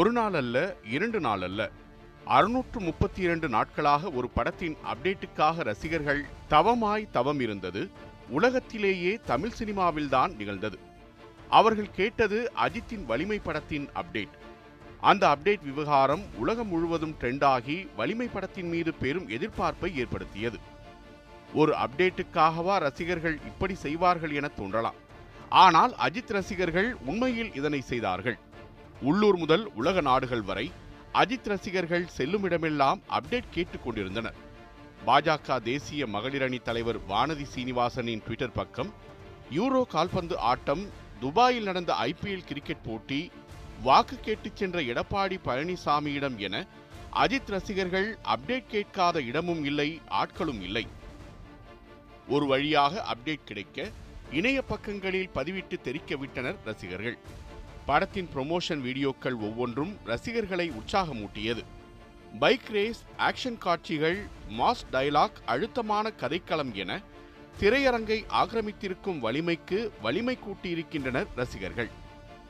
ஒரு நாள் அல்ல இரண்டு நாள் அல்ல அறுநூற்று முப்பத்தி இரண்டு நாட்களாக ஒரு படத்தின் அப்டேட்டுக்காக ரசிகர்கள் தவமாய் தவம் இருந்தது உலகத்திலேயே தமிழ் சினிமாவில்தான் நிகழ்ந்தது. அவர்கள் கேட்டது அஜித்தின் வலிமை படத்தின் அப்டேட். அந்த அப்டேட் விவகாரம் உலகம் முழுவதும் ட்ரெண்டாகி வலிமை படத்தின் மீது பெரும் எதிர்பார்ப்பை ஏற்படுத்தியது. ஒரு அப்டேட்டுக்காகவா ரசிகர்கள் இப்படி செய்வார்கள் என தோன்றலாம். ஆனால் அஜித் ரசிகர்கள் உண்மையில் இதனை செய்தார்கள். உள்ளூர் முதல் உலக நாடுகள் வரை அஜித் ரசிகர்கள் செல்லும் இடமெல்லாம் அப்டேட் கேட்டுக் கொண்டிருந்தனர் பாஜக தேசிய மகளிர் அணி தலைவர் வானதி சீனிவாசனின் ட்விட்டர் பக்கம் யூரோ கால்பந்து ஆட்டம் துபாயில் நடந்த ஐபிஎல் கிரிக்கெட் போட்டி வாக்கு கேட்டுச் சென்ற எடப்பாடி பழனிசாமியிடம் என அஜித் ரசிகர்கள் அப்டேட் கேட்காத இடமும் இல்லை ஆட்களும் இல்லை. ஒரு வழியாக அப்டேட் கிடைக்க இணைய பக்கங்களில் பதிவிட்டு தெரிக்க விட்டனர் ரசிகர்கள். படத்தின் ப்ரொமோஷன் வீடியோக்கள் ஒவ்வொன்றும் ரசிகர்களை உற்சாகமூட்டியது. பைக் ரேஸ் ஆக்ஷன் காட்சிகள் மாஸ் டைலாக் அழுத்தமான கதைக்களம் என திரையரங்கை ஆக்கிரமித்திருக்கும் வலிமைக்கு வலிமை கூட்டியிருக்கின்றனர் ரசிகர்கள்.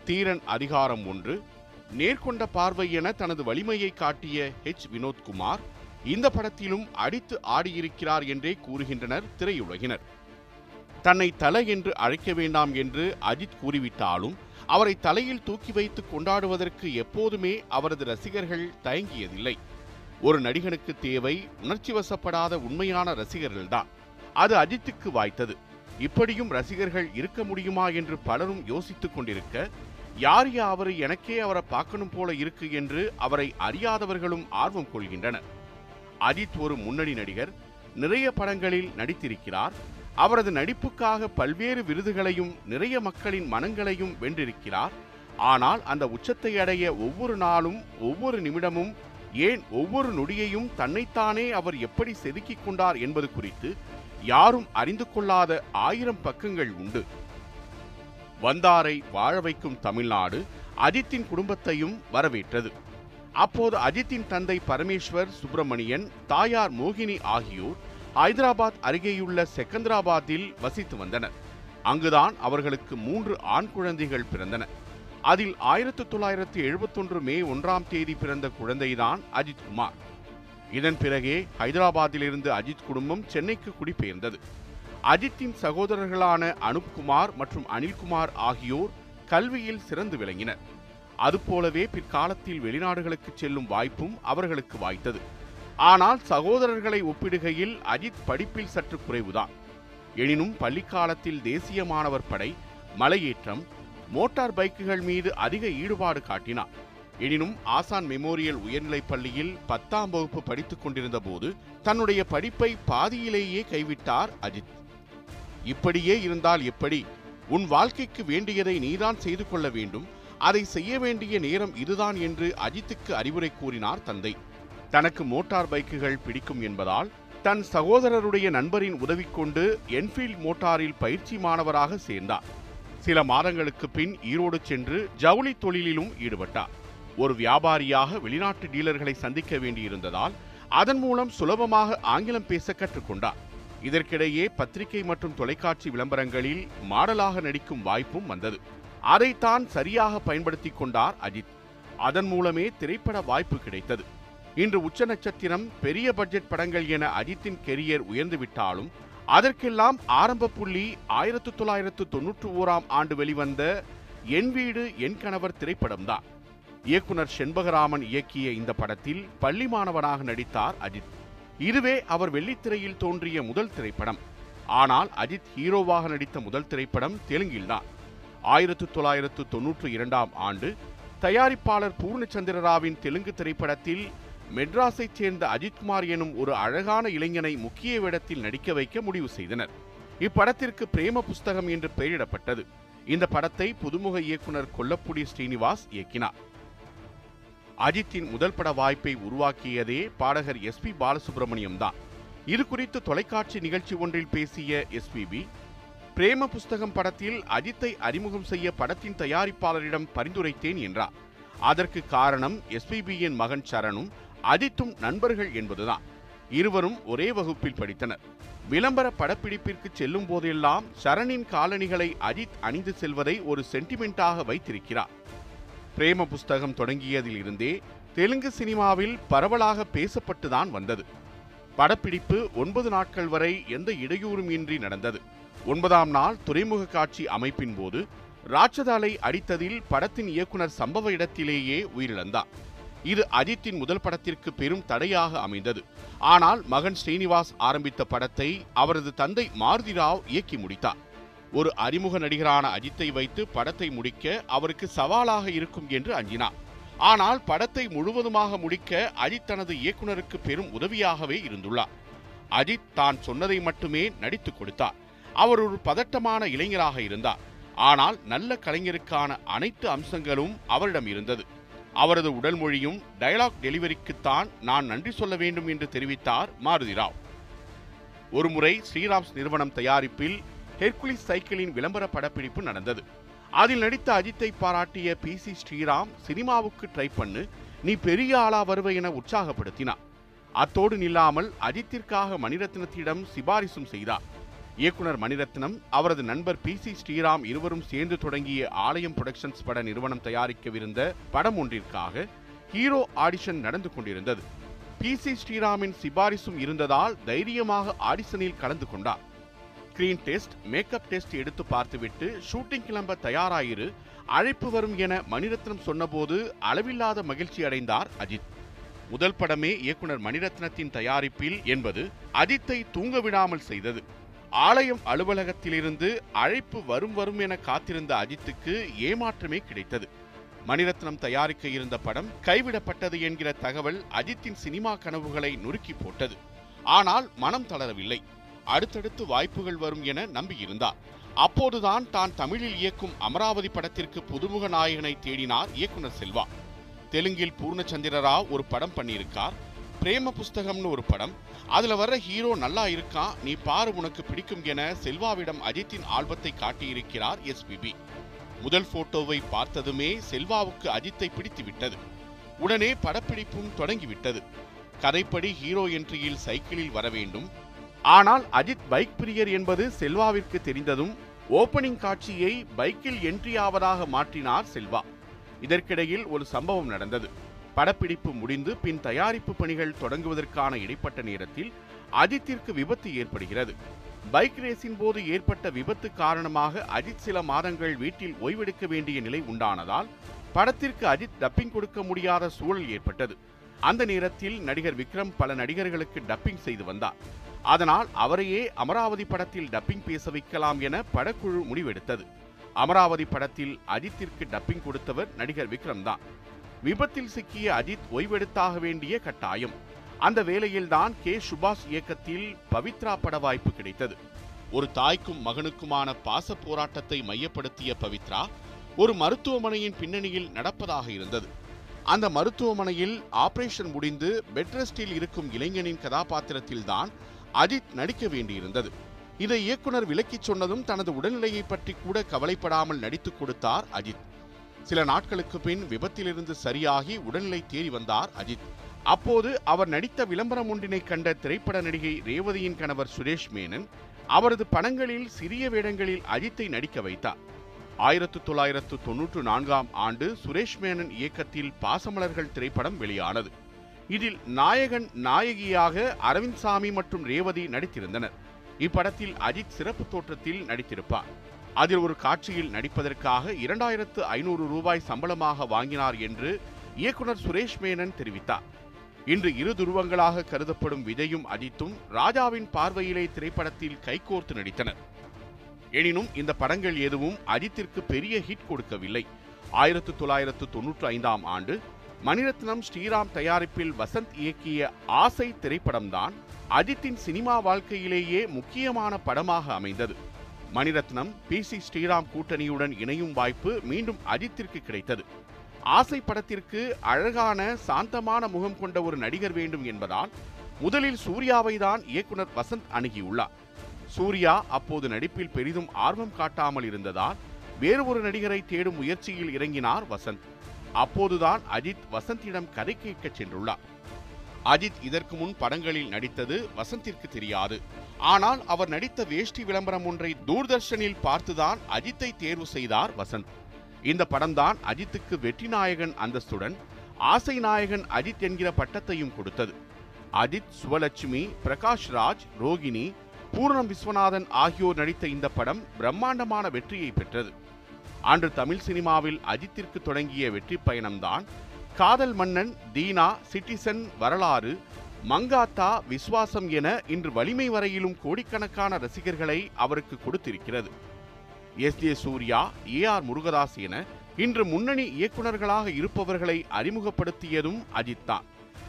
தீரன் அதிகாரம் ஒன்று நேர்கொண்ட பார்வை என தனது வலிமையை காட்டிய ஹெச் வினோத்குமார் இந்த படத்திலும் அடித்து ஆடியிருக்கிறார் என்றே கூறுகின்றனர் திரையுலகினர். தன்னை தலை என்று அழைக்க வேண்டாம் என்று அஜித் கூறிவிட்டாலும் அவரை தலையில் தூக்கி வைத்து கொண்டாடுவதற்கு எப்போதுமே அவரது ரசிகர்கள் தயங்கியதில்லை. ஒரு நடிகனுக்கு தேவை உணர்ச்சி வசப்படாத உண்மையான ரசிகர்கள்தான். அது அஜித்துக்கு வாய்த்தது. இப்படியும் ரசிகர்கள் இருக்க முடியுமா என்று பலரும் யோசித்துக் கொண்டிருக்க யார் யா எனக்கே அவரை பார்க்கணும் போல இருக்கு என்று அவரை அறியாதவர்களும் ஆர்வம் கொள்கின்றனர். அஜித் ஒரு முன்னணி நடிகர். நிறைய படங்களில் நடித்திருக்கிறார். அவரது நடிப்புக்காக பல்வேறு விருதுகளையும் நிறைய மக்களின் மனங்களையும் வென்றிருக்கிறார். ஆனால் அந்த உச்சத்தை அடைய ஒவ்வொரு நாளும் ஒவ்வொரு நிமிடமும் ஏன் ஒவ்வொரு நொடியையும் தன்னைத்தானே அவர் எப்படி செதுக்கிக் கொண்டார் என்பது குறித்து யாரும் அறிந்து கொள்ளாத ஆயிரம் பக்கங்கள் உண்டு. வந்தாரை வாழ வைக்கும் தமிழ்நாடு அஜித்தின் குடும்பத்தையும் வரவேற்றது. அப்போது அஜித்தின் தந்தை பரமேஸ்வர் சுப்பிரமணியன் தாயார் மோகினி ஆகியோர் ஹைதராபாத் அருகேயுள்ள செகந்திராபாத்தில் வசித்து வந்தனர். அங்குதான் அவர்களுக்கு மூன்று ஆண் குழந்தைகள் பிறந்தன. அதில் ஆயிரத்து தொள்ளாயிரத்து எழுபத்தொன்று மே ஒன்றாம் தேதி பிறந்த குழந்தைதான் அஜித் குமார். இதன் பிறகே ஹைதராபாத்திலிருந்து அஜித் குடும்பம் சென்னைக்கு குடிபெயர்ந்தது. அஜித்தின் சகோதரர்களான அனுப்குமார் மற்றும் அனில்குமார் ஆகியோர் கல்வியில் சிறந்து விளங்கினர். அதுபோலவே பிற்காலத்தில் வெளிநாடுகளுக்கு செல்லும் வாய்ப்பும் அவர்களுக்கு வாய்த்தது. ஆனால் சகோதரர்களை ஒப்பிடுகையில் அஜித் படிப்பில் சற்று குறைவுதான். எனினும் பள்ளிக்காலத்தில் தேசிய மாணவர் படை மலையேற்றம் மோட்டார் பைக்குகள் மீது அதிக ஈடுபாடு காட்டினார். எனினும் ஆசான் மெமோரியல் உயர்நிலைப் பள்ளியில் பத்தாம் வகுப்பு படித்துக் கொண்டிருந்த போது தன்னுடைய படிப்பை பாதியிலேயே கைவிட்டார் அஜித். இப்படியே இருந்தால் எப்படி? உன் வாழ்க்கைக்கு வேண்டியதை நீதான் செய்து கொள்ள வேண்டும். அதை செய்ய வேண்டிய நேரம் இதுதான் என்று அஜித்துக்கு அறிவுரை கூறினார் தந்தை. தனக்கு மோட்டார் பைக்குகள் பிடிக்கும் என்பதால் தன் சகோதரருடைய நண்பரின் உதவி கொண்டு என்ஃபீல்ட் மோட்டாரில் பயிற்சி மாணவராக சேர்ந்தார். சில மாதங்களுக்கு பின் ஈரோடு சென்று ஜவுளி தொழிலிலும் ஈடுபட்டார். ஒரு வியாபாரியாக வெளிநாட்டு டீலர்களை சந்திக்க வேண்டியிருந்ததால் அதன் மூலம் சுலபமாக ஆங்கிலம் பேச கற்றுக்கொண்டார். இதற்கிடையே பத்திரிகை மற்றும் தொலைக்காட்சி விளம்பரங்களில் மாடலாக நடிக்கும் வாய்ப்பும் வந்தது. அதைத்தான் சரியாக பயன்படுத்தி கொண்டார் அஜித். அதன் மூலமே திரைப்பட வாய்ப்பு கிடைத்தது. இன்று உச்ச நட்சத்திரம் பெரிய பட்ஜெட் படங்கள் என அஜித்தின் கெரியர் உயர்ந்துவிட்டாலும் அதற்கெல்லாம் ஆரம்ப புள்ளி ஆயிரத்து தொள்ளாயிரத்து தொன்னூற்று ஓராம் ஆண்டு வெளிவந்த என் வீடு என் கணவர் திரைப்படம்தான். இயக்குனர் செண்பகராமன் இயக்கிய இந்த படத்தில் பள்ளி மாணவனாக நடித்தார் அஜித். இதுவே அவர் வெள்ளித்திரையில் தோன்றிய முதல் திரைப்படம். ஆனால் அஜித் ஹீரோவாக நடித்த முதல் திரைப்படம் தெலுங்கில்தான். ஆயிரத்து தொள்ளாயிரத்து தொன்னூற்று இரண்டாம் ஆண்டு தயாரிப்பாளர் பூர்ணச்சந்திர ராவின் தெலுங்கு திரைப்படத்தில் மெட்ராஸைச் சேர்ந்த அஜித்குமார் எனும் ஒரு அழகான இளைஞனை முக்கிய வேடத்தில் நடிக்க வைக்க முடிவு செய்தனர். இப்படத்திற்கு பிரேம புஸ்தகம் என்று பெயரிடப்பட்டது. இந்த படத்தை புதுமுக இயக்குனர் கொல்லப்புடி ஸ்ரீனிவாஸ் இயக்கினார். அஜித்தின் முதல் பட வாய்ப்பை உருவாக்கியதே பாடகர் எஸ் பி பாலசுப்ரமணியம் தான். இது குறித்து தொலைக்காட்சி நிகழ்ச்சி ஒன்றில் பேசிய எஸ்பிபி பிரேம புஸ்தகம் படத்தில் அஜித்தை அறிமுகம் செய்ய படத்தின் தயாரிப்பாளரிடம் பரிந்துரைத்தேன் என்றார். அதற்கு காரணம் எஸ்பிபியின் மகன் சரணும் அஜித்தும் நண்பர்கள் என்பதுதான். இருவரும் ஒரே வகுப்பில் படித்தனர். விளம்பர படப்பிடிப்பிற்கு செல்லும் போதெல்லாம் சரணின் காலணிகளை அஜித் அணிந்து செல்வதை ஒரு சென்டிமெண்டாக வைத்திருக்கிறார். பிரேம புஸ்தகம் தொடங்கியதில் இருந்தே தெலுங்கு சினிமாவில் பரவலாக பேசப்பட்டுதான் வந்தது. படப்பிடிப்பு ஒன்பது நாட்கள் வரை எந்த இடையூறும் இன்றி நடந்தது. ஒன்பதாம் நாள் துறைமுக காட்சி அமைப்பின் போது ராட்சதாலை அடித்ததில் படத்தின் இயக்குனர் சம்பவ இடத்திலேயே உயிரிழந்தார். இது அஜித்தின் முதல் படத்திற்கு பெரும் தடையாக அமைந்தது. ஆனால் மகன் ஸ்ரீனிவாஸ் ஆரம்பித்த படத்தை அவரது தந்தை மாருதி ராவ் இயக்கி முடித்தார். ஒரு அறிமுக நடிகரான அஜித்தை வைத்து படத்தை முடிக்க அவருக்கு சவாலாக இருக்கும் என்று அஞ்சினார். ஆனால் படத்தை முழுவதுமாக முடிக்க அஜித் தனது இயக்குனருக்கு பெரும் உதவியாகவே இருந்துள்ளார். அஜித் தான் சொன்னதை மட்டுமே நடித்துக் கொடுத்தார். அவர் ஒரு பதட்டமான இளைஞராக இருந்தார். ஆனால் நல்ல கலைஞருக்கான அனைத்து அம்சங்களும் அவரிடம் இருந்தது. அவரது உடல் மொழியும் டயலாக் டெலிவரிக்குத்தான் நான் நன்றி சொல்ல வேண்டும் என்று தெரிவித்தார் மாருதி ராவ். ஒருமுறை ஸ்ரீராம்ஸ் நிறுவனம் தயாரிப்பில் ஹெர்குலிஸ் சைக்கிளின் விளம்பர படப்பிடிப்பு நடந்தது. அதில் நடித்த அஜித்தை பாராட்டிய பி சி ஸ்ரீராம் சினிமாவுக்கு ட்ரை பண்ணு நீ பெரிய ஆளா வருவ என உற்சாகப்படுத்தினார். அத்தோடு நில்லாமல் அஜித்திற்காக மணிரத்னத்திடம் சிபாரிசும் செய்தார். இயக்குனர் மணிரத்னம் அவரது நண்பர் பி சி ஸ்ரீராம் இருவரும் சேர்ந்து தொடங்கிய ஆலயம் புரொடக்ஷன்ஸ் பட நிறுவனம் தயாரிக்கவிருந்த படம் ஒன்றிற்காக ஹீரோ ஆடிஷன் நடந்து கொண்டிருந்தது. பி சி ஸ்ரீராமின் சிபாரிசும் இருந்ததால் தைரியமாக ஆடிஷனில் கலந்து கொண்டார். ஸ்கிரீன் டெஸ்ட் மேக்கப் டெஸ்ட் எடுத்து பார்த்துவிட்டு ஷூட்டிங் கிளம்ப தயாராயிரு அழைப்பு வரும் என மணிரத்னம் சொன்னபோது அளவில்லாத மகிழ்ச்சி அடைந்தார் அஜித். முதல் படமே இயக்குனர் மணிரத்னத்தின் தயாரிப்பில் என்பது அஜித்தை தூங்க விடாமல் செய்தது. ஆலயம் அலுவலகத்திலிருந்து அழைப்பு வரும் வரும் என காத்திருந்த அஜித்துக்கு ஏமாற்றமே கிடைத்தது. மணிரத்னம் தயாரிக்க இருந்த படம் கைவிடப்பட்டது என்கிற தகவல் அஜித்தின் சினிமா கனவுகளை நொறுக்கி போட்டது. ஆனால் மனம் தளரவில்லை. அடுத்தடுத்து வாய்ப்புகள் வரும் என நம்பியிருந்தார். அப்போதுதான் தான் தமிழில் இயக்கும் அமராவதி படத்திற்கு புதுமுக நாயகனை தேடினார் இயக்குனர் செல்வா. தெலுங்கில் பூர்ணச்சந்திர ராவ் ஒரு படம் பண்ணியிருக்கார். பிரேம புஸ்தகம்னு ஒரு படம். அதில் வர்ற ஹீரோ நல்லா இருக்கான் நீ பாரு உனக்கு பிடிக்கும் என செல்வாவிடம் அஜித்தின் ஆல்பத்தை காட்டியிருக்கிறார் எஸ்பிபி முதல் போட்டோவை பார்த்ததுமே செல்வாவுக்கு அஜித்தை பிடித்து விட்டது. உடனே படப்பிடிப்பும் தொடங்கிவிட்டது கதைப்படி ஹீரோ என்ட்ரியில் சைக்கிளில் வர வேண்டும். ஆனால் அஜித் பைக் பிரியர் என்பது செல்வாவிற்கு தெரிந்ததும் ஓபனிங் காட்சியை பைக்கில் என்ட்ரி ஆவதாக மாற்றினார் செல்வா. இதற்கிடையில் ஒரு சம்பவம் நடந்தது. படப்பிடிப்பு முடிந்து பின் தயாரிப்பு பணிகள் தொடங்குவதற்கான இடைப்பட்ட நேரத்தில் அஜித்திற்கு விபத்து ஏற்படுகிறது. பைக் ரேஸின் போது ஏற்பட்ட விபத்து காரணமாக அஜித் சில மாதங்கள் வீட்டில் ஓய்வெடுக்க வேண்டிய நிலை உண்டானதால் படத்திற்கு அஜித் டப்பிங் கொடுக்க முடியாத சூழல் ஏற்பட்டது. அந்த நேரத்தில் நடிகர் விக்ரம் பல நடிகர்களுக்கு டப்பிங் செய்து வந்தார். அதனால் அவரையே அமராவதி படத்தில் டப்பிங் பேச வைக்கலாம் என படக்குழு முடிவெடுத்தது. அமராவதி படத்தில் அஜித்திற்கு டப்பிங் கொடுத்தவர் நடிகர் விக்ரம் தான். விபத்தில் சிக்கிய அஜித் ஓய்வெடுத்தாக வேண்டிய கட்டாயம். அந்த வேளையில்தான் கே. சுபாஷ் இயக்கத்தில் பவித்ரா பட வாய்ப்பு கிடைத்தது. ஒரு தாய்க்கும் மகனுக்குமான பாச போராட்டத்தை மையப்படுத்திய பவித்ரா ஒரு மருத்துவமனையின் பின்னணியில் நடப்பதாக இருந்தது. அந்த மருத்துவமனையில் ஆபரேஷன் முடிந்து பெட்ரெஸ்டில் இருக்கும் இளைஞனின் கதாபாத்திரத்தில்தான் அஜித் நடிக்க வேண்டியிருந்தது. இதை இயக்குனர் விலக்கிச் சொன்னதும் தனது உடல்நிலையை பற்றி கூட கவலைப்படாமல் நடித்துக் கொடுத்தார் அஜித். சில நாட்களுக்கு பின் விபத்திலிருந்து சரியாகி உடல்நிலை தேறி வந்தார் அஜித். அப்போது அவர் நடித்த விளம்பரம் ஒன்றினை கண்ட திரைப்பட நடிகை ரேவதியின் கணவர் சுரேஷ் மேனன் அவரது படங்களில் சிறிய வேடங்களில் அஜித்தை நடிக்க வைத்தார். ஆயிரத்து தொள்ளாயிரத்து தொன்னூற்று நான்காம் ஆண்டு சுரேஷ் மேனன் இயக்கத்தில் பாசமலர்கள் திரைப்படம் வெளியானது. இதில் நாயகன் நாயகியாக அரவிந்த் சாமி மற்றும் ரேவதி நடித்திருந்தனர். இப்படத்தில் அஜித் சிறப்பு தோற்றத்தில் நடித்திருப்பார். அதில் ஒரு காட்சியில் நடிப்பதற்காக இரண்டாயிரத்து ஐநூறு ரூபாய் சம்பளமாக வாங்கினார் என்று இயக்குனர் சுரேஷ் மேனன் தெரிவித்தார். இன்று இரு துருவங்களாக கருதப்படும் விஜயும் அஜித்தும் ராஜாவின் பார்வையிலே திரைப்படத்தில் கைகோர்த்து நடித்தனர். எனினும் இந்த படங்கள் எதுவும் அஜித்திற்கு பெரிய ஹிட் கொடுக்கவில்லை. ஆயிரத்து தொள்ளாயிரத்து தொன்னூற்று ஐந்தாம் ஆண்டு மணிரத்னம் ஸ்ரீராம் தயாரிப்பில் வசந்த் இயக்கிய ஆசை திரைப்படம்தான் அஜித்தின் சினிமா வாழ்க்கையிலேயே முக்கியமான படமாக அமைந்தது. மணிரத்னம் பி. சி. ஸ்ரீராம் கூட்டணியுடன் இணையும் வாய்ப்பு மீண்டும் அஜித்திற்கு கிடைத்தது. ஆசை படத்திற்கு அழகான சாந்தமான முகம் கொண்ட ஒரு நடிகர் வேண்டும் என்பதால் முதலில் சூர்யாவை தான் இயக்குனர் வசந்த் அணுகியுள்ளார். சூர்யா அப்போது நடிப்பில் பெரிதும் ஆர்வம் காட்டாமல் இருந்ததால் வேறு ஒரு நடிகரை தேடும் முயற்சியில் இறங்கினார் வசந்த். அப்போதுதான் அஜித் வசந்திடம் கதை கேட்கச் சென்றுள்ளார். அஜித் இதற்கு முன் படங்களில் நடித்தது வசந்திற்கு தெரியாது. ஆனால் அவர் நடித்த வேஷ்டி விளம்பரம் ஒன்றை தூர்தர்ஷனில் பார்த்துதான் அஜித்தை தேர்வு செய்தார் வசந்த். இந்த படம்தான் அஜித்துக்கு வெற்றி நாயகன் அந்தஸ்துடன் ஆசை நாயகன் அஜித் என்கிற பட்டத்தையும் கொடுத்தது. அஜித் சுவலட்சுமி பிரகாஷ் ராஜ் ரோகிணி பூர்ணம் விஸ்வநாதன் ஆகியோர் நடித்த இந்த படம் பிரம்மாண்டமான வெற்றியை பெற்றது. அன்று தமிழ் சினிமாவில் அஜித்திற்கு தொடங்கிய வெற்றி பயணம்தான் காதல் மன்னன் தீனா சிட்டிசன் வரலாறு மங்காத்தா விஸ்வாசம் என இன்று வலிமை வரையிலும் கோடிக்கணக்கான ரசிகர்களை அவருக்கு கொடுத்திருக்கிறது. S. J. Suryah A. R. Murugadoss என இன்று முன்னணி இயக்குனர்களாக இருப்பவர்களை அறிமுகப்படுத்தியதும் அஜித் தான்.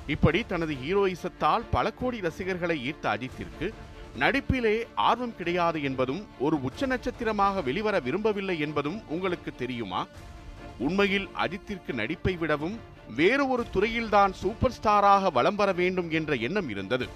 இப்படி தனது ஹீரோயிசத்தால் பல கோடி ரசிகர்களை ஈர்த்த அஜித்திற்கு நடிப்பிலே ஆர்வம் கிடையாது என்பதும் ஒரு உச்ச நட்சத்திரமாக வெளிவர விரும்பவில்லை என்பதும் உங்களுக்கு தெரியுமா? உண்மையில் அஜித்திற்கு நடிப்பை விடவும் வேறு ஒரு துறையில்தான் சூப்பர் ஸ்டாராக வலம் வர வேண்டும் என்ற எண்ணம் இருந்தது.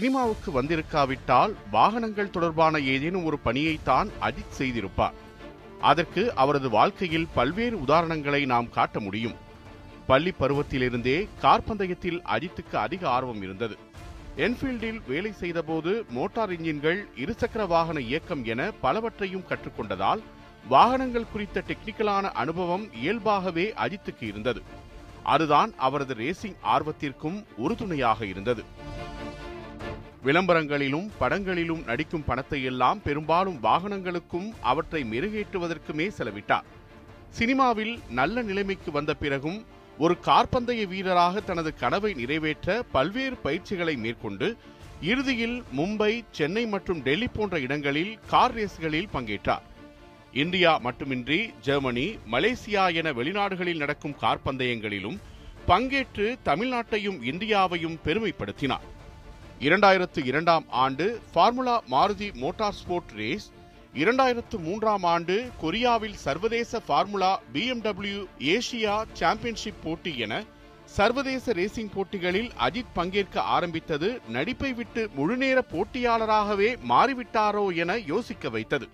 சினிமாவுக்கு வந்திருக்காவிட்டால் வாகனங்கள் தொடர்பான ஏதேனும் ஒரு பணியைத்தான் அஜித் செய்திருப்பார். அதற்கு அவரது வாழ்க்கையில் பல்வேறு உதாரணங்களை நாம் காட்ட முடியும். பள்ளி பருவத்திலிருந்தே கார் பந்தயத்தில் அஜித்துக்கு அதிக ஆர்வம் இருந்தது. என்ஃபீல்டில் வேலை செய்தபோது மோட்டார் இன்ஜின்கள் இருசக்கர வாகன இயக்கம் என பலவற்றையும் கற்றுக்கொண்டதால் வாகனங்கள் குறித்த டெக்னிக்கலான அனுபவம் இயல்பாகவே அஜித்துக்கு இருந்தது. அதுதான் அவரது ரேசிங் ஆர்வத்திற்கும் உறுதுணையாக இருந்தது. விளம்பரங்களிலும் படங்களிலும் நடிக்கும் பணத்தை எல்லாம் பெரும்பாலும் வாகனங்களுக்கும் அவற்றை மெருகேற்றுவதற்குமே செலவிட்டார். சினிமாவில் நல்ல நிலைமைக்கு வந்த பிறகும் ஒரு கார்பந்தய வீரராக தனது கனவை நிறைவேற்ற பல்வேறு பயிற்சிகளை மேற்கொண்டு இறுதியில் மும்பை சென்னை மற்றும் டெல்லி போன்ற இடங்களில் கார் ரேஸ்களில் பங்கேற்றார். இந்தியா மட்டுமின்றி ஜெர்மனி மலேசியா என வெளிநாடுகளில் நடக்கும் கார் பந்தயங்களிலும் பங்கேற்று தமிழ்நாட்டையும் இந்தியாவையும் பெருமைப்படுத்தினார். இரண்டாயிரத்து இரண்டாம் ஆண்டு formula Maruti motor sport race இரண்டாயிரத்து மூன்றாம் ஆண்டு கொரியாவில் சர்வதேச ஃபார்முலா பிஎம்டபிள்யூ ஏசியா சாம்பியன்ஷிப் போட்டி என சர்வதேச ரேசிங் போட்டிகளில் அஜித் பங்கேற்க ஆரம்பித்தது நடிப்பை விட்டு முழுநேர போட்டியாளராகவே மாறிவிட்டாரோ என யோசிக்க வைத்தது.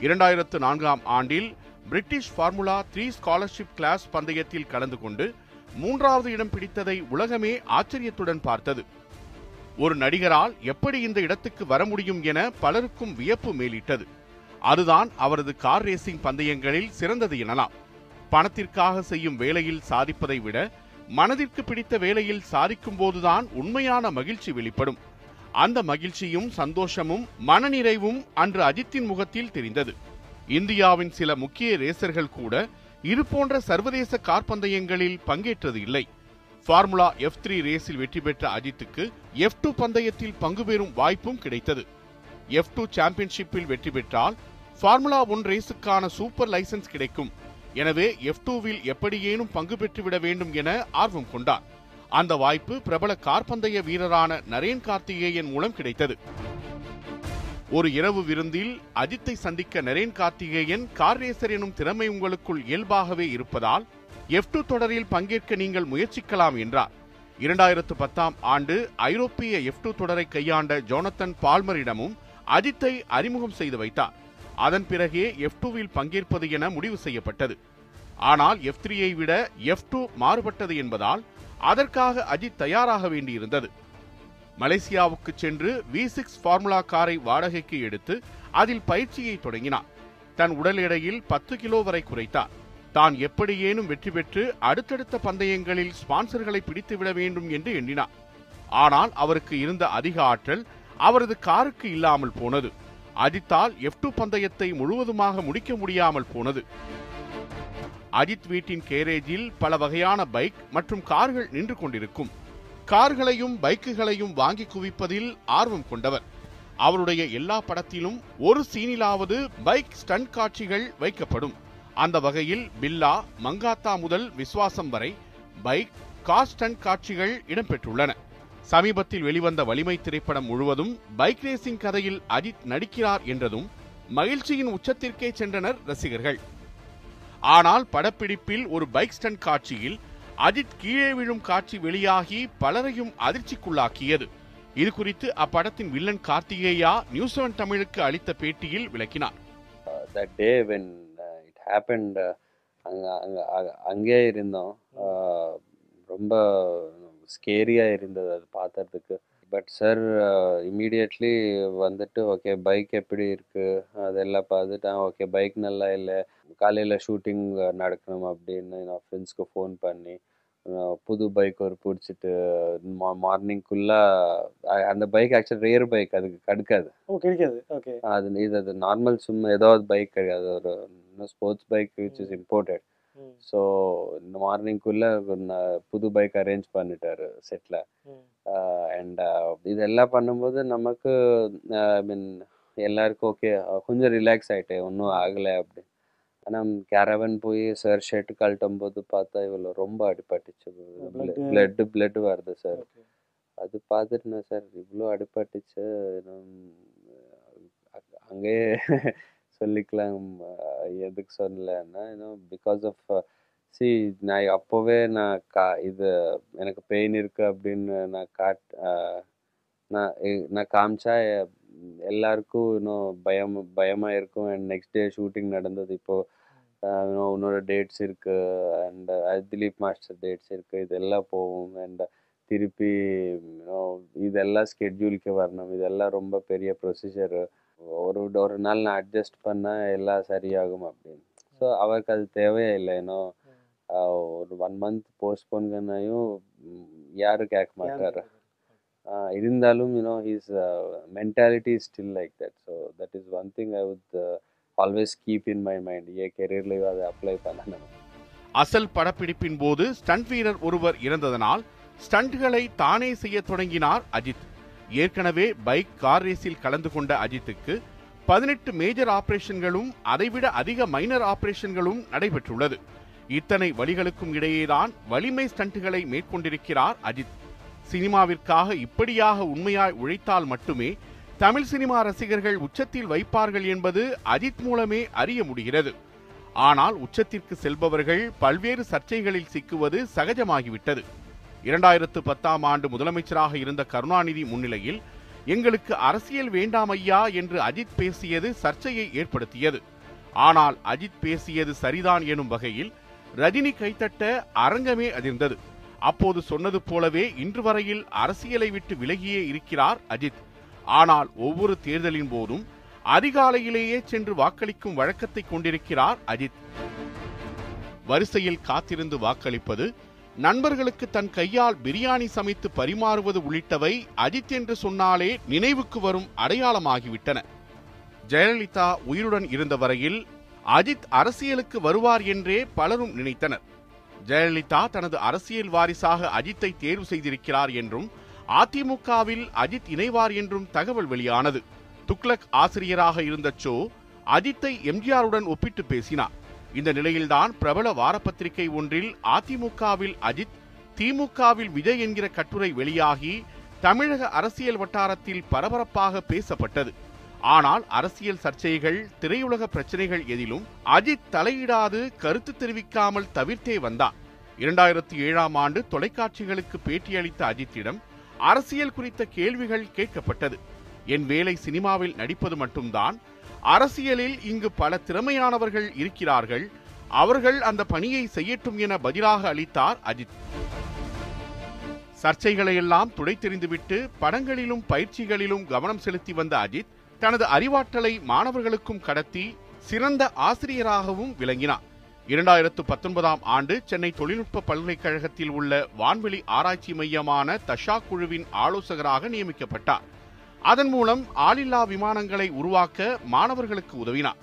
இரண்டாயிரத்து நான்காம் ஆண்டில் British formula three scholarship class பந்தயத்தில் கலந்து கொண்டு மூன்றாவது இடம் பிடித்ததை உலகமே ஆச்சரியத்துடன் பார்த்தது. ஒரு நடிகரால் எப்படி இந்த இடத்துக்கு வர முடியும் என பலருக்கும் வியப்பு மேலிட்டது. அதுதான் அவரது கார் ரேசிங் பந்தயங்களில் சிறந்தது எனலாம். பணத்திற்காக செய்யும் வேலையில் சாதிப்பதை விட மனதிற்கு பிடித்த வேலையில் சாதிக்கும் போதுதான் உண்மையான மகிழ்ச்சி வெளிப்படும். அந்த மகிழ்ச்சியும் சந்தோஷமும் மனநிறைவும் அன்று அஜித்தின் முகத்தில் தெரிந்தது. இந்தியாவின் சில முக்கிய ரேசர்கள் கூட இது போன்ற சர்வதேச கார் பந்தயங்களில் பங்கேற்றது இல்லை. ஃபார்முலா எஃப் த்ரீ ரேஸில் வெற்றி பெற்ற அஜித்துக்கு எஃப் டூ பந்தயத்தில் பங்கு பெறும் வாய்ப்பும் கிடைத்தது. எஃப் டூ சாம்பியன்ஷிப்பில் வெற்றி பெற்றால் ஃபார்முலா ஒன் ரேஸுக்கான சூப்பர் லைசன்ஸ் கிடைக்கும். எனவே எஃப் டூவில் எப்படியேனும் பங்கு பெற்றுவிட வேண்டும் என ஆர்வம் கொண்டார். அந்த வாய்ப்பு பிரபல கார்பந்தய வீரரான நரேன் கார்த்திகேயன் மூலம் கிடைத்தது. ஒரு இரவு விருந்தில் அஜித்தை சந்திக்க நரேன் கார்த்திகேயன் கார் ரேசர் எனும் திறமை உங்களுக்குள் இயல்பாகவே இருப்பதால் எஃப் டூ தொடரில் பங்கேற்க நீங்கள் முயற்சிக்கலாம் என்றார். இரண்டாயிரத்து பத்தாம் ஆண்டு ஐரோப்பிய எஃப் டூ தொடரை கையாண்ட ஜோனத்தன் பால்மரிடமும் அஜித்தை அறிமுகம் செய்து வைத்தார். அதன் பிறகே எஃப் டூவில் பங்கேற்பது என முடிவு செய்யப்பட்டது. ஆனால் எஃப் த்ரீயை விட எஃப் டூ மாறுபட்டது என்பதால் அதற்காக அஜித் தயாராக வேண்டியிருந்தது. மலேசியாவுக்கு சென்று வி சிக்ஸ் ஃபார்முலா காரை வாடகைக்கு எடுத்து அதில் பயிற்சியை தொடங்கினார். தன் உடல் எடையில் பத்து கிலோ வரை குறைத்தார். தான் எப்படியேனும் வெற்றி பெற்று அடுத்தடுத்த பந்தயங்களில் ஸ்பான்சர்களை பிடித்துவிட வேண்டும் என்று எண்ணினார். ஆனால் அவருக்கு இருந்த அதிக ஆற்றல் அவரது காருக்கு இல்லாமல் போனது. அஜித்தால் எஃப் டூ பந்தயத்தை முழுவதுமாக முடிக்க முடியாமல் போனது. அஜித் வீட்டின் கேரேஜில் பல வகையான பைக் மற்றும் கார்கள் நின்று கொண்டிருக்கும். கார்களையும் பைக்குகளையும் வாங்கி குவிப்பதில் ஆர்வம் கொண்டவர். அவருடைய எல்லா படத்திலும் ஒரு சீனிலாவது பைக் ஸ்டண்ட் காட்சிகள் வைக்கப்படும். அந்த வகையில் பில்லா மங்காத்தா முதல் விஸ்வாசம் வரை பைக் கார் காட்சிகள் இடம்பெற்றுள்ளன. சமீபத்தில் வெளிவந்த வலிமை திரைப்படம் முழுவதும் பைக் ரேசிங் கதையில் அஜித் நடிக்கிறார் என்றதும் மகிழ்ச்சியின் உச்சத்திற்கே சென்றனர் ரசிகர்கள். ஆனால் படப்பிடிப்பில் ஒரு பைக் ஸ்டண்ட் காட்சியில் அஜித் கீழே விழும் காட்சி வெளியாகி பலரையும் அதிர்ச்சிக்குள்ளாக்கியது. இது குறித்து அப்படத்தின் வில்லன் கார்த்திகேயா நியூஸ் செவன் தமிழுக்கு அளித்த பேட்டியில் விளக்கினார். Uh, அங்க அங்க அ- அங்கேயே இருந்தோம். ரொம்ப ஸ்கேரியாக இருந்தது அது பார்க்கறதுக்கு பட் சார் இமீடியட்லி வந்துட்டு ஓகே பைக் எப்படி இருக்கு? அதெல்லாம் பார்த்துட்டு ஓகே பைக் நல்லா இல்லை. காலையில் ஷூட்டிங் நடக்கணும் அப்படின்னு நான் ஃப்ரெண்ட்ஸ்க்கு ஃபோன் பண்ணி புது பைக் ஒரு பிடிச்சிட்டு மார்னிங்குள்ள அந்த பைக் ஆக்சுவலி ரேர் பைக் அதுக்கு கடுக்காது. கிடைக்காது. ஓகே அது இது அது நார்மல் சும்மா ஏதாவது பைக் கிடையாது. ஒரு sports bike which is imported so இந்த மார்னிங்குள்ள புது பைக் அரேஞ்ச் பண்ணிட்டாரு செட்டில் அண்ட் இதெல்லாம் பண்ணும்போது நமக்கு ஐ மீன் எல்லாருக்கும் ஓகே கொஞ்சம் ரிலாக்ஸ் ஆயிட்டே ஒன்றும் ஆகலை அப்படி. ஆனால் கேரவன் போய் சார் ஷர்ட் கழட்டும் போது பார்த்தா இவ்வளோ ரொம்ப அடிபட்டுச்சு. Blood. பிளட் வருது சார் அது பார்த்துட்டு நான் சார் இவ்வளோ அடிபட்டுச்சு அங்கேயே சொல்லிக்கலாம் எதுக்கு சொல்லலைன்னா இன்னும் பிகாஸ் ஆஃப் சி நான் அப்போவே நான் கா இது எனக்கு பெயின் இருக்குது அப்படின்னு நான் காட் நான் நான் காமிச்சா எல்லாருக்கும் இன்னும் பயம் பயமாக இருக்கும். அண்ட் நெக்ஸ்ட் டே ஷூட்டிங் நடந்தது. இப்போது உன்னோட டேட்ஸ் இருக்கு. அண்ட் திலீப் மாஸ்டர் டேட்ஸ் இருக்கு. இதெல்லாம் போகும். அண்ட் திருப்பி இதெல்லாம் ஸ்கெட்யூலுக்கு வரணும். இதெல்லாம் ரொம்ப பெரிய ப்ரொசீஜரு ஒரு ஒரு நாள் நான் அட்ஜஸ்ட் பண்ணால் எல்லாம் சரியாகும் அப்படின்னு. ஸோ அவருக்கு அது தேவையே இல்லை. ஏன்னோ ஒரு ஒன் மந்த் போஸ்ட்போன் பண்ணாயும் யாரு கேட்க மாட்டாரு. இருந்தாலும் you know he's mentality still like that so that is one thing I would always keep in my mind ஏ கெரியர்லேயும் அதை அப்ளை பண்ணணும் அசல் படப்பிடிப்பின் போது ஸ்டண்ட் வீரர் ஒருவர் இறந்ததனால் ஸ்டண்ட்களை தானே செய்ய தொடங்கினார் அஜித். ஏற்கனவே பைக் கார் ரேஸில் கலந்து கொண்ட அஜித்துக்கு பதினெட்டு மேஜர் ஆபரேஷன்களும் அதைவிட அதிக மைனர் ஆபரேஷன்களும் நடைபெற்றுள்ளது. இத்தனை வழிகளுக்கும் இடையேதான் வலிமை ஸ்டண்ட்டுகளை மேற்கொண்டிருக்கிறார் அஜித். சினிமாவிற்காக இப்படியாக உண்மையாய் உழைத்தால் மட்டுமே தமிழ் சினிமா ரசிகர்கள் உச்சத்தில் வைப்பார்கள் என்பது அஜித் மூலமே அறிய முடிகிறது. ஆனால் உச்சத்திற்கு செல்பவர்கள் பல்வேறு சர்ச்சைகளில் சிக்குவது சகஜமாகிவிட்டது. இரண்டாயிரத்து பத்தாம் ஆண்டு முதலமைச்சராக இருந்த கருணாநிதி முன்னிலையில் எங்களுக்கு அரசியல் வேண்டாம் ஐயா என்று அஜித் பேசியது சர்ச்சையை ஏற்படுத்தியது. ஆனால் அஜித் பேசியது சரிதான் எனும் வகையில் ரஜினி கைத்தட்ட அரங்கமே அதிர்ந்தது. அப்போது சொன்னது போலவே இன்று வரையில் அரசியலை விட்டு விலகியே இருக்கிறார் அஜித். ஆனால் ஒவ்வொரு தேர்தலின் போதும் அதிகாலையிலேயே சென்று வாக்களிக்கும் வழக்கத்தை கொண்டிருக்கிறார் அஜித். வரிசையில் காத்திருந்து வாக்களிப்பது நண்பர்களுக்கு தன் கையால் பிரியாணி சமைத்து பரிமாறுவது உள்ளிட்டவை அஜித் என்று சொன்னாலே நினைவுக்கு வரும் அடையாளமாகிவிட்டன. ஜெயலலிதா உயிருடன் இருந்த வரையில் அஜித் அரசியலுக்கு வருவார் என்றே பலரும் நினைத்தனர். ஜெயலலிதா தனது அரசியல் வாரிசாக அஜித்தை தேர்வு செய்திருக்கிறார் என்றும் அதிமுகவில் அஜித் இணைவார் என்றும் தகவல் வெளியானது. துக்ளக் ஆசிரியராக இருந்த சோ அஜித்தை எம்ஜிஆருடன் ஒப்பிட்டு பேசினார். இந்த நிலையில்தான் பிரபல வாரப்பத்திரிகை ஒன்றில் அதிமுகவில் அஜித் திமுகவில் விஜய் என்கிற கட்டுரை வெளியாகி தமிழக அரசியல் வட்டாரத்தில் பரபரப்பாக பேசப்பட்டது. ஆனால் அரசியல் சர்ச்சைகள் திரையுலக பிரச்சனைகள் எதிலும் அஜித் தலையிடாது கருத்து தெரிவிக்காமல் தவிர்த்தே வந்தார் இரண்டாயிரத்தி ஏழாம் ஆண்டு தொலைக்காட்சிகளுக்கு பேட்டியளித்த அஜித்திடம் அரசியல் குறித்த கேள்விகள் கேட்கப்பட்டது. என் வேலை சினிமாவில் நடிப்பது மட்டும்தான் அரசியலில் இங்கு பல திறமையானவர்கள் இருக்கிறார்கள். அவர்கள் அந்த பணியை செய்யட்டும் என பதிலாக அளித்தார் அஜித். சர்ச்சைகளையெல்லாம் துடைத்தெறிந்துவிட்டு படங்களிலும் பயிற்சிகளிலும் கவனம் செலுத்தி வந்த அஜித் தனது அறிவாற்றலை மாணவர்களுக்கும் கடத்தி சிறந்த ஆசிரியராகவும் விளங்கினார். இரண்டாயிரத்து பத்தொன்பதாம் ஆண்டு சென்னை தொழில்நுட்ப பல்கலைக்கழகத்தில் உள்ள வான்வெளி ஆராய்ச்சி மையமான தஷா குழுவின் ஆலோசகராக நியமிக்கப்பட்டார். அதன் மூலம் ஆளில்லா விமானங்களை உருவாக்க மாணவர்களுக்கு உதவினார்.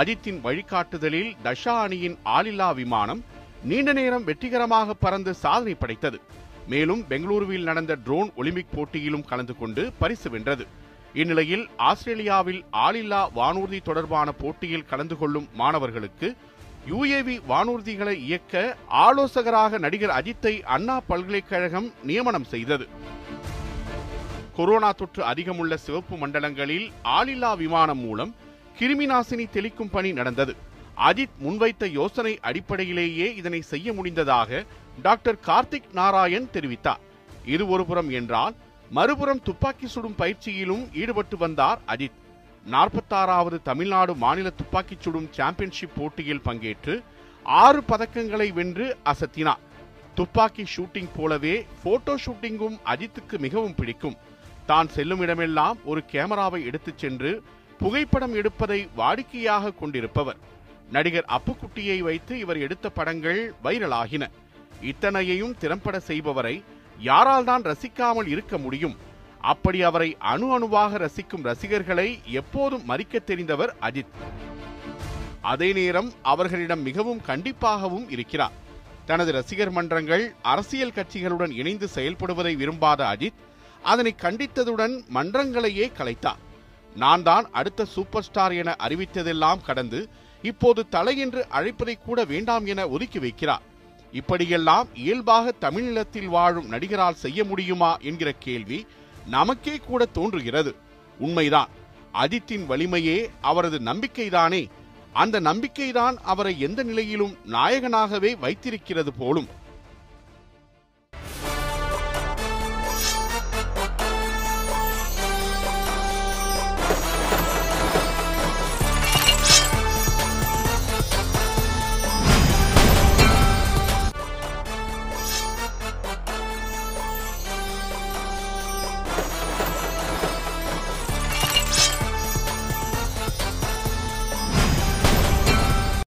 அஜித்தின் வழிகாட்டுதலில் தஷா அணியின் ஆளில்லா விமானம் நீண்ட நேரம் வெற்றிகரமாக பறந்து சாதனை படைத்தது. மேலும் பெங்களூருவில் நடந்த ட்ரோன் ஒலிம்பிக் போட்டியிலும் கலந்து கொண்டு பரிசு வென்றது. இந்நிலையில் ஆஸ்திரேலியாவில் ஆளில்லா வானூர்தி தொடர்பான போட்டியில் கலந்து கொள்ளும் மாணவர்களுக்கு யுஏவி வானூர்திகளை இயக்க ஆலோசகராக நடிகர் அஜித்தை அண்ணா பல்கலைக்கழகம் நியமனம் செய்தது. கொரோனா தொற்று அதிகமுள்ள சிவப்பு மண்டலங்களில் ஆளில்லா விமானம் மூலம் கிருமி நாசினி தெளிக்கும் பணி நடந்தது. அஜித் முன்வைத்த யோசனை அடிப்படையிலேயே இதனை செய்ய முடிந்ததாக டாக்டர் கார்த்திக் நாராயண் தெரிவித்தார். இது ஒருபுறம் என்றால் மறுபுறம் துப்பாக்கி சுடும் பயிற்சியிலும் ஈடுபட்டு வந்தார் அஜித். நாற்பத்தாறாவது தமிழ்நாடு மாநில துப்பாக்கி சுடும் சாம்பியன்ஷிப் போட்டியில் பங்கேற்று ஆறு பதக்கங்களை வென்று அசத்தினார். துப்பாக்கி ஷூட்டிங் போலவே போட்டோ ஷூட்டிங்கும் அஜித்துக்கு மிகவும் பிடிக்கும். தான் செல்லும் இடமெல்லாம் ஒரு கேமராவை எடுத்துச் சென்று புகைப்படம் எடுப்பதை வாடிக்கையாக கொண்டிருப்பவர். நடிகர் அப்புக்குட்டியை வைத்து இவர் எடுத்த படங்கள் வைரலாகின. இத்தனையையும் திறம்பட செய்பவரை யாரால் தான் ரசிக்காமல் இருக்க முடியும்? அப்படி அவரை அணு அணுவாக ரசிக்கும் ரசிகர்களை எப்போதும் மறிக்க தெரிந்தவர் அஜித். அதே நேரம் அவர்களிடம் மிகவும் கண்டிப்பாகவும் இருக்கிறார். தனது ரசிகர் மன்றங்கள் அரசியல் கட்சிகளுடன் இணைந்து செயல்படுவதை விரும்பாத அஜித் அதனை கண்டித்ததுடன் மன்றங்களையே கலைத்தார். நான் தான் அடுத்த சூப்பர் ஸ்டார் என அறிவித்ததெல்லாம் கடந்து இப்போது தலை என்று அழைப்பதை கூட வேண்டாம் என ஒதுக்கி வைக்கிறார். இப்படியெல்லாம் இயல்பாக தமிழீழத்தில் வாழும் நடிகரால் செய்ய முடியுமா என்கிற கேள்வி நமக்கே கூட தோன்றுகிறது. உண்மைதான். அஜித்தின் வலிமையே அவரது நம்பிக்கைதானே. அந்த நம்பிக்கைதான் அவரை எந்த நிலையிலும் நாயகனாகவே வைத்திருக்கிறது போலும்.